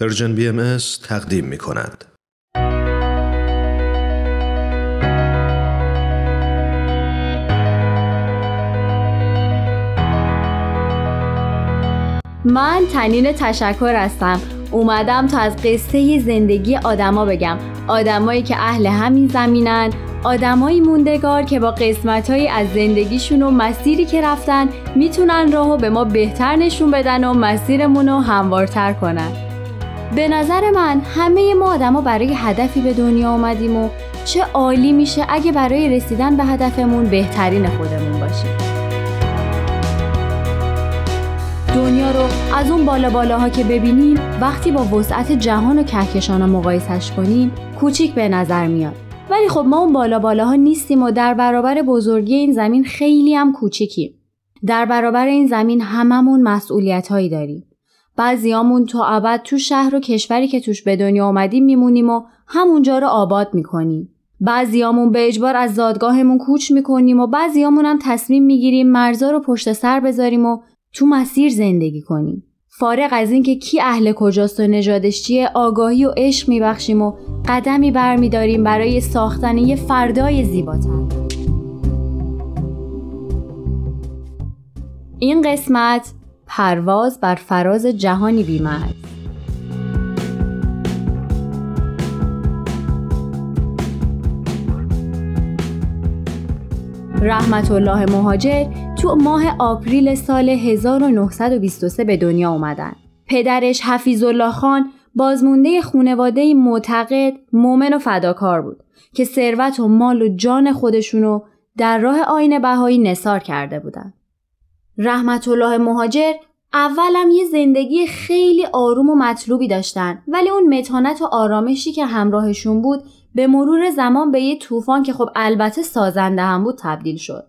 پرژن بی ام تقدیم می کند. من تنین تشکر هستم. اومدم تا از قصه زندگی آدما بگم. آدمایی که اهل همین زمینن آدمایی موندگار که با قسمتهایی از زندگیشون و مسیری که رفتن می‌تونن راهو به ما بهتر نشون بدن و مسیرمون رو هموارتر کنن. به نظر من همه ما آدما برای هدفی به دنیا آمدیم و چه عالی میشه اگه برای رسیدن به هدفمون بهترین خودمون باشیم. دنیا رو از اون بالا بالاها که ببینیم وقتی با وسعت جهان و کهکشان مقایسش کنیم کوچیک به نظر میاد. ولی خب ما اون بالا بالاها نیستیم و در برابر بزرگی این زمین خیلی هم کوچیکیم. در برابر این زمین هممون مسئولیت هایی داریم. بعضیامون تا ابد تو شهر و کشوری که توش به دنیا آمدیم میمونیم و همونجا رو آباد می‌کنیم. بعضیامون به اجبار از زادگاهمون کوچ می‌کنیم و بعضیامون هم تصمیم می‌گیریم مرزا رو پشت سر بذاریم و تو مسیر زندگی کنیم. فارغ از اینکه کی اهل کجاست و نژادش چیه آگاهی و عشق میبخشیم و قدمی برمیداریم برای ساختن یه فردای زیباتر. این قسمت پرواز بر فراز جهانی بیمرز رحمت الله مهاجر تو ماه آپریل سال 1923 به دنیا اومدن. پدرش حفیظ الله خان بازمونده خونواده معتقد مومن و فداکار بود که ثروت و مال و جان خودشونو در راه آین بهایی نصار کرده بودن. رحمت الله مهاجر اولم یه زندگی خیلی آروم و مطلوبی داشتن ولی اون متانت و آرامشی که همراهشون بود به مرور زمان به یه طوفان که خب البته سازنده هم بود تبدیل شد.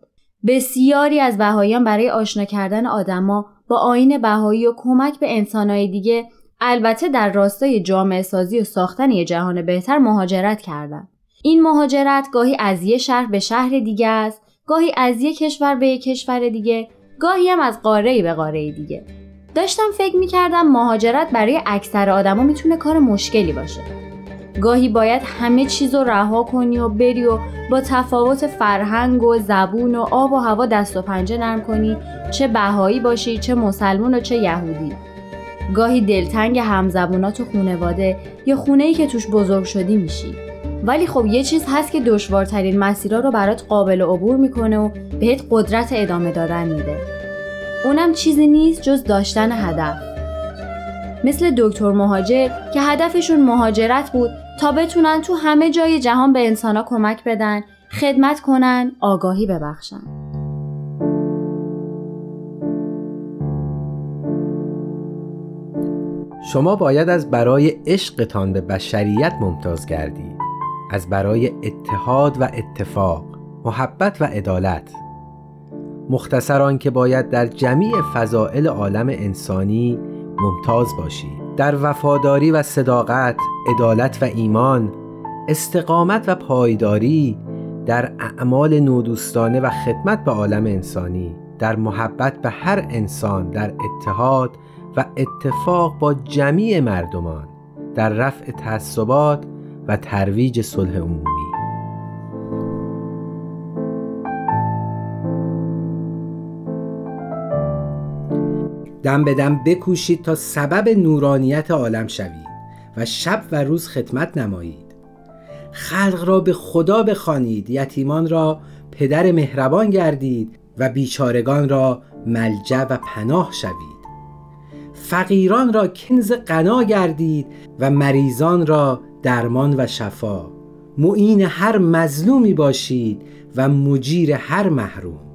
بسیاری از بهاییان برای آشنا کردن آدما با آین بهایی و کمک به انسانهای دیگه البته در راستای جامعه سازی و ساختن یه جهان بهتر مهاجرت کردند. این مهاجرت گاهی از یه شهر به شهر دیگه است، گاهی از یه کشور به یه کشور دیگه، گاهی هم از قاره به قاره دیگه. داشتم فکر می‌کردم مهاجرت برای اکثر آدما می‌تونه کار مشکلی باشه. گاهی باید همه چیز رو رها کنی و بری و با تفاوت فرهنگ و زبون و آب و هوا دست و پنجه نرم کنی چه بهایی باشی چه مسلمون و چه یهودی گاهی دلتنگ همزبونات و خونواده یا خونه ای که توش بزرگ شدی میشی ولی خب یه چیز هست که دشوارترین مسیرها رو برات قابل عبور می‌کنه و بهت قدرت ادامه دادن میده. اونم چیزی نیست جز داشتن هدف. مثل دکتر مهاجر که هدفشون مهاجرت بود تا بتونن تو همه جای جهان به انسانا کمک بدن خدمت کنن آگاهی ببخشن. شما باید از برای عشقتان به بشریت ممتاز گردید. از برای اتحاد و اتفاق محبت و عدالت. مختصران که باید در جمیع فضائل عالم انسانی ممتاز باشید در وفاداری و صداقت عدالت و ایمان استقامت و پایداری در اعمال نودوستانه و خدمت به عالم انسانی در محبت به هر انسان در اتحاد و اتفاق با جمیع مردمان در رفع تعصبات و ترویج صلح عمومی. دم به دم بکوشید تا سبب نورانیت عالم شوید و شب و روز خدمت نمایید. خلق را به خدا بخوانید یتیمان را پدر مهربان گردید و بیچارگان را ملجع و پناه شوید. فقیران را کنز غنا گردید و مریضان را درمان و شفا. معین هر مظلومی باشید و مجیر هر محروم.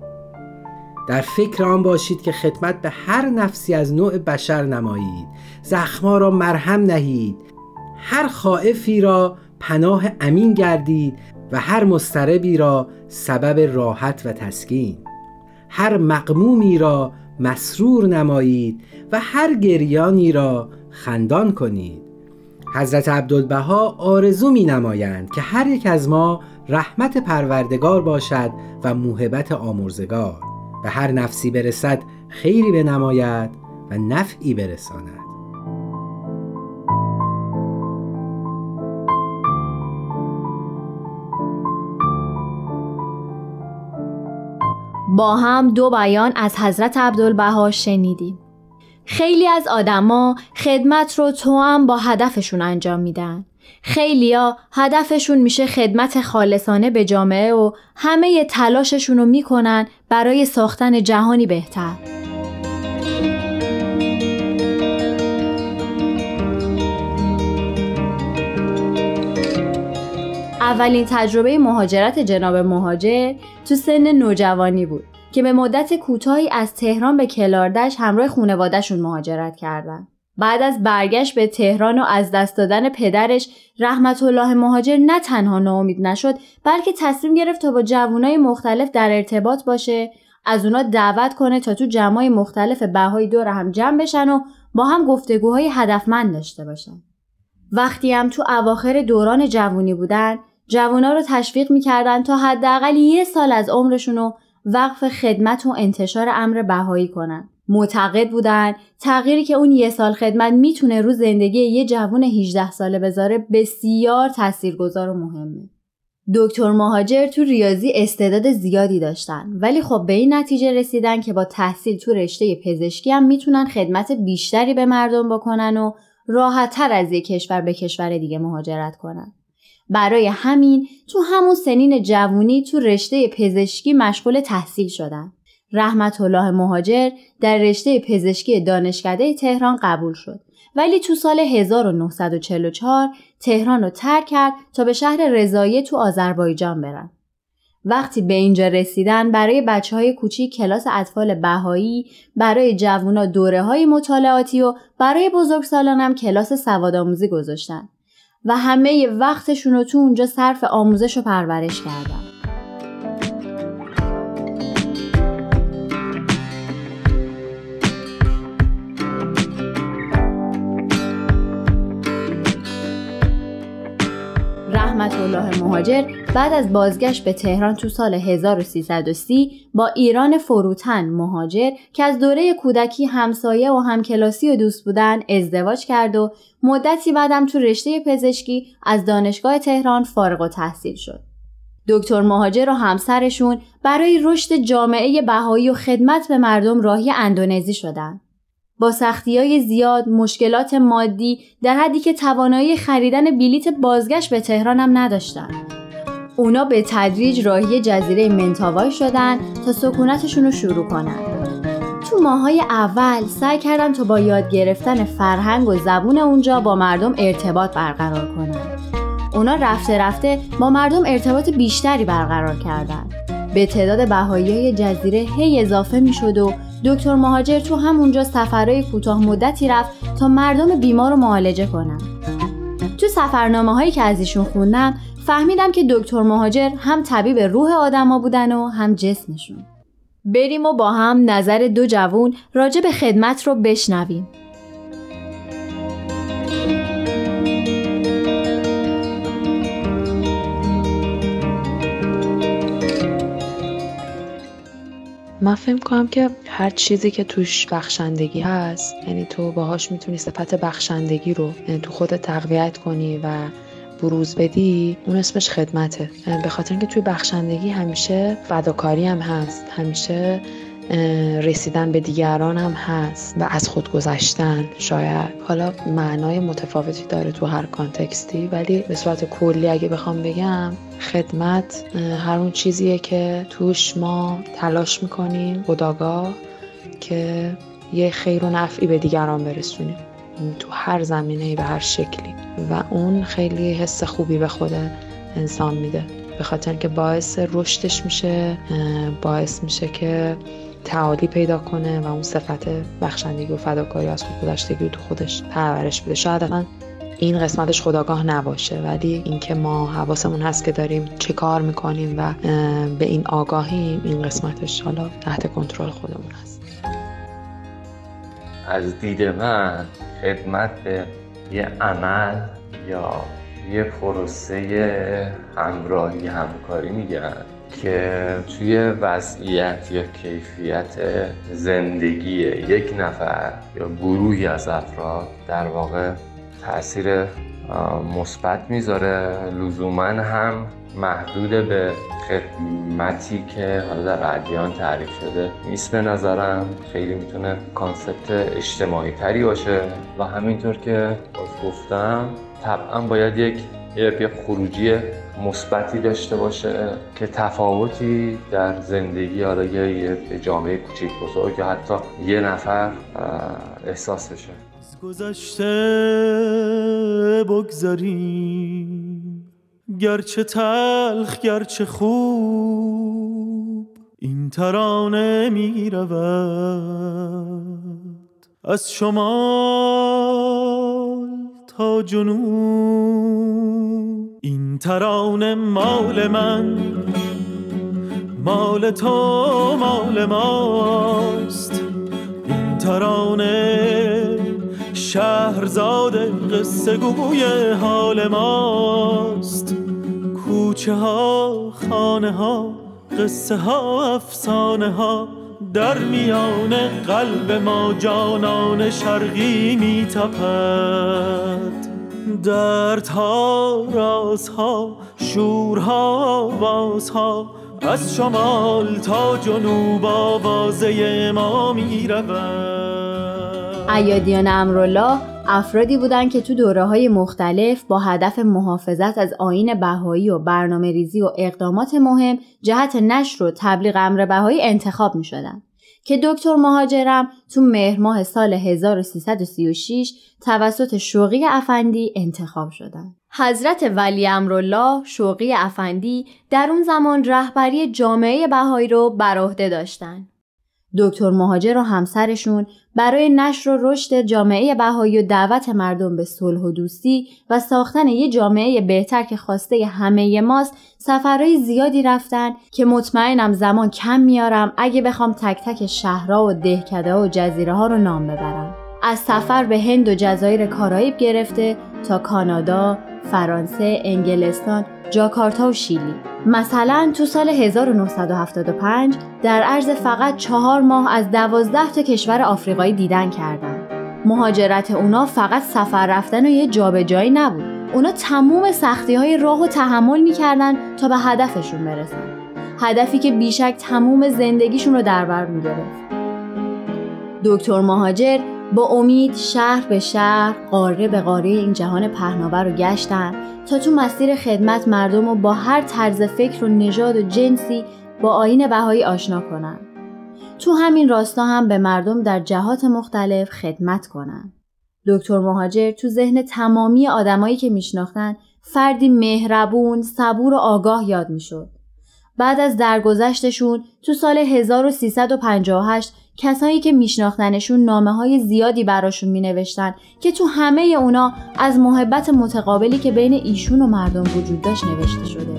در فکر آن باشید که خدمت به هر نفسی از نوع بشر نمایید. زخما را مرهم نهید. هر خائفی را پناه امین گردید و هر مستربی را سبب راحت و تسکین. هر مقمومی را مسرور نمایید و هر گریانی را خندان کنید. حضرت عبدالبها آرزو می نمایند که هر یک از ما رحمت پروردگار باشد و موهبت آمرزگار. به هر نفسی برسد خیری به نماید و نفعی برساند. با هم دو بیان از حضرت عبدالبها شنیدیم. خیلی از آدما خدمت رو تو هم با هدفشون انجام میدن. خیلیا هدفشون میشه خدمت خالصانه به جامعه و همه تلاششون رو می‌کنن برای ساختن جهانی بهتر. اولین تجربه مهاجرت جناب مهاجر تو سن نوجوانی بود. که به مدت کوتاهی از تهران به کلاردش همراه خونوادهشون مهاجرت کردند. بعد از برگشت به تهران و از دست دادن پدرش رحمت الله مهاجر نه تنها ناامید نشد بلکه تصمیم گرفت تا با جوانای مختلف در ارتباط باشه از اونا دعوت کنه تا تو جمعای مختلف بهایی دور هم جمع بشن و با هم گفتگوهای هدفمند داشته باشن. وقتی هم تو اواخر دوران جوونی بودن جوونا رو تشویق می‌کردن تا حداقل یه سال از عمرشون رو وقف خدمت و انتشار امر بهایی کنن. معتقد بودن تغییری که اون یه سال خدمت می‌تونه رو زندگی یه جوون 18 ساله بذاره بسیار تاثیرگذار و مهمه. دکتر مهاجر تو ریاضی استعداد زیادی داشتن ولی خب به این نتیجه رسیدن که با تحصیل تو رشته پزشکی هم می‌تونن خدمت بیشتری به مردم بکنن و راحتتر از یک کشور به کشور دیگه مهاجرت کنن. برای همین تو همون سنین جوونی تو رشته پزشکی مشغول تحصیل شدن. رحمت الله مهاجر در رشته پزشکی دانشکده تهران قبول شد ولی تو سال 1944 تهران رو ترک کرد تا به شهر رضایه تو آذربایجان برن. وقتی به اینجا رسیدن برای بچه های کوچیک کلاس اطفال بهایی، برای جوونا دوره های مطالعاتی و برای بزرگسالان هم کلاس سوادآموزی گذاشتن و همه وقتشون رو تو اونجا صرف آموزش و پرورش کردن. مهاجر بعد از بازگشت به تهران تو سال 1330 با ایران فروتن مهاجر که از دوره کودکی همسایه و همکلاسی و دوست بودن ازدواج کرد و مدتی بعدم تو رشته پزشکی از دانشگاه تهران فارغ و تحصیل شد. دکتر مهاجر و همسرشون برای رشد جامعه بهایی و خدمت به مردم راهی اندونزی شدند. با سختی های زیاد مشکلات مادی در حدی که توانایی خریدن بلیت بازگشت به تهران هم نداشتن. اونا به تدریج راهی جزیره منتاوای شدن تا سکونتشون رو شروع کنن. تو ماهای اول سعی کردن تا با یاد گرفتن فرهنگ و زبون اونجا با مردم ارتباط برقرار کنن. اونا رفته رفته با مردم ارتباط بیشتری برقرار کردند. به تعداد بهایی جزیره هی اضافه می شد و دکتر مهاجر تو همونجا سفرهای کوتاه مدتی رفت تا مردم بیمار رو معالجه کنن. تو سفرنامه هایی که از ایشون خوندم فهمیدم که دکتر مهاجر هم طبیب روح آدما بودن و هم جسمشون. بریم و با هم نظر دو جوون راجع به خدمت رو بشنویم. من فکر کنم که هر چیزی که توش بخشندگی هست یعنی تو باهاش می‌تونی صفت بخشندگی رو یعنی تو خودت تقویت کنی و بروز بدی اون اسمش خدمته. به خاطر اینکه توی بخشندگی همیشه فداکاری هم هست همیشه رسیدن به دیگران هم هست و از خود گذشتن شاید. حالا معنای متفاوتی داره تو هر کانتکستی ولی به صورت کلی اگه بخوام بگم خدمت هر اون چیزیه که توش ما تلاش می‌کنیم خداگاه که یه خیر و نفعی به دیگران برسونیم. تو هر زمینه به هر شکلی. و اون خیلی حس خوبی به خود انسان میده. به خاطر که باعث رشدش میشه باعث میشه که تعالی پیدا کنه و اون صفت بخشندگی و فداکاری از خود گذشتگی رو تو خودش پرورش بده. شاید اصلا این قسمتش خداگاه نباشه ولی اینکه ما حواسمون هست که داریم چه کار می‌کنیم و به این آگاهیم این قسمتش حالا تحت کنترل خودمون هست. از دید من خدمت یه عمل یا یه پروسه همراهی همکاری میگن که توی وضعیت یا کیفیت زندگی یک نفر یا گروهی از افراد در واقع تاثیر مثبت می‌ذاره. لزوما هم محدود به خدمتی که حالا در ادیان تعریف شده نیست به نظرم. خیلی می‌تونه کانسپت اجتماعی تری باشه. و همینطور که باز گفتم طبعا باید یک یه خروجی مثبتی داشته باشه که تفاوتی در زندگی حالا یه جامعه کوچیک بزرگ یا حتی یه نفر احساس بشه. گذشته بگذاریم گرچه تلخ گرچه خوب این ترانه می رود از شمال جنوب این ترانه مال من مال تو مال ماست. این ترانه شهرزاد قصه گوی حال ماست. کوچه ها خانه ها قصه ها افسانه ها. در میان قلب ما جانان شرقی می تپد دردها رازها شورها بازها از شمال تا جنوب آوازه ما می رود ایادیان امرالله افرادی بودند که تو دوره های مختلف با هدف محافظت از آین بهایی و برنامه ریزی و اقدامات مهم جهت نشر و تبلیغ امر بهایی انتخاب می شدن. که دکتر مهاجرم تو مهر ماه سال 1336 توسط شوقی افندی انتخاب شدن. حضرت ولی امرالله شوقی افندی در اون زمان رهبری جامعه بهایی رو بر عهده داشتن. دکتر مهاجر و همسرشون برای نشر و رشد جامعه بهایی و دعوت مردم به صلح و دوستی و ساختن یه جامعه بهتر که خواسته همه ماست سفرهای زیادی رفتن که مطمئنم زمان کم میارم اگه بخوام تک تک شهرها و دهکده و جزیره ها رو نام ببرم. از سفر به هند و جزایر کارائیب گرفته تا کانادا، فرانسه، انگلستان جاکارتا و شیلی. مثلا تو سال 1975 در عرض فقط چهار ماه از دوازده تا کشور آفریقایی دیدن کردن. مهاجرت اونا فقط سفر رفتن و یه جابجایی نبود. اونا تموم سختی های راه و تحمل می‌کردن تا به هدفشون برسن. هدفی که بیشک تموم زندگیشون رو در بر می‌گرفت. دکتر مهاجر با امید شهر به شهر قاره به قاره این جهان پهناور رو گشتن تا تو مسیر خدمت مردم رو با هر طرز فکر و نژاد و جنسی با آین بهایی آشنا کنن تو همین راستا هم به مردم در جهات مختلف خدمت کنن دکتر مهاجر تو ذهن تمامی آدمایی که میشناختن فردی مهربون، صبور و آگاه یاد می‌شد. بعد از درگذشتشون تو سال 1358 کسایی که میشناختنشون نامه های زیادی براشون می نوشتن که تو همه اونا از محبت متقابلی که بین ایشون و مردم وجود داشت نوشته شده.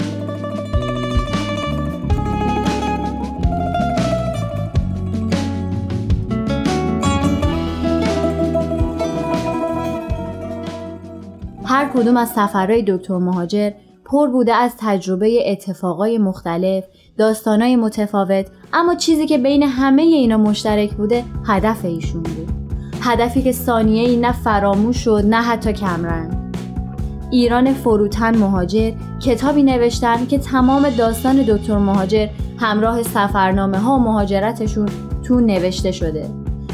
هر کدوم از سفرهای دکتر مهاجر پر بوده از تجربه اتفاقای مختلف، داستانای متفاوت اما چیزی که بین همه اینا مشترک بوده هدف ایشون بود. هدفی که ثانیه ای نه فراموش شد نه حتی کمرنگ. ایران فروتن مهاجر کتابی نوشتن که تمام داستان دکتر مهاجر همراه سفرنامه ها و مهاجرتشون تو نوشته شده.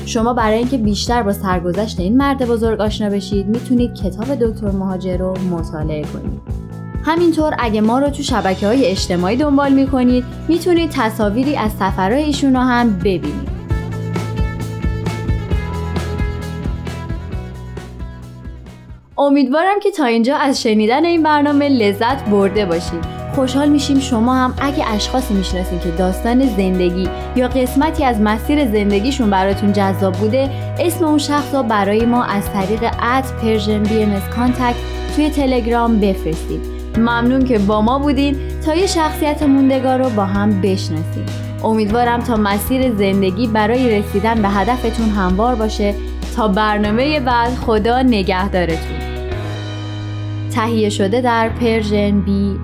شما برای اینکه بیشتر با سرگذشت این مرد بزرگ آشنا بشید می‌تونید کتاب دکتر مهاجر رو مطالعه کنید. همینطور اگه ما رو تو شبکه های اجتماعی دنبال می‌کنید می‌تونید تصاویری از سفرهای ایشون رو هم ببینید. امیدوارم که تا اینجا از شنیدن این برنامه لذت برده باشید. خوشحال میشیم شما هم اگه اشخاصی می‌شناسید که داستان زندگی یا قسمتی از مسیر زندگیشون براتون جذاب بوده اسم اون شخص رو برای ما از طریق at Persian BM توی تلگرام بفرستید. ممنون که با ما بودین تا یه شخصیت موندگار رو با هم بشناسیم. امیدوارم تا مسیر زندگی برای رسیدن به هدفتون هموار باشه. تا برنامه بعد خدا نگهدارتون. تهیه شده در پرژن بی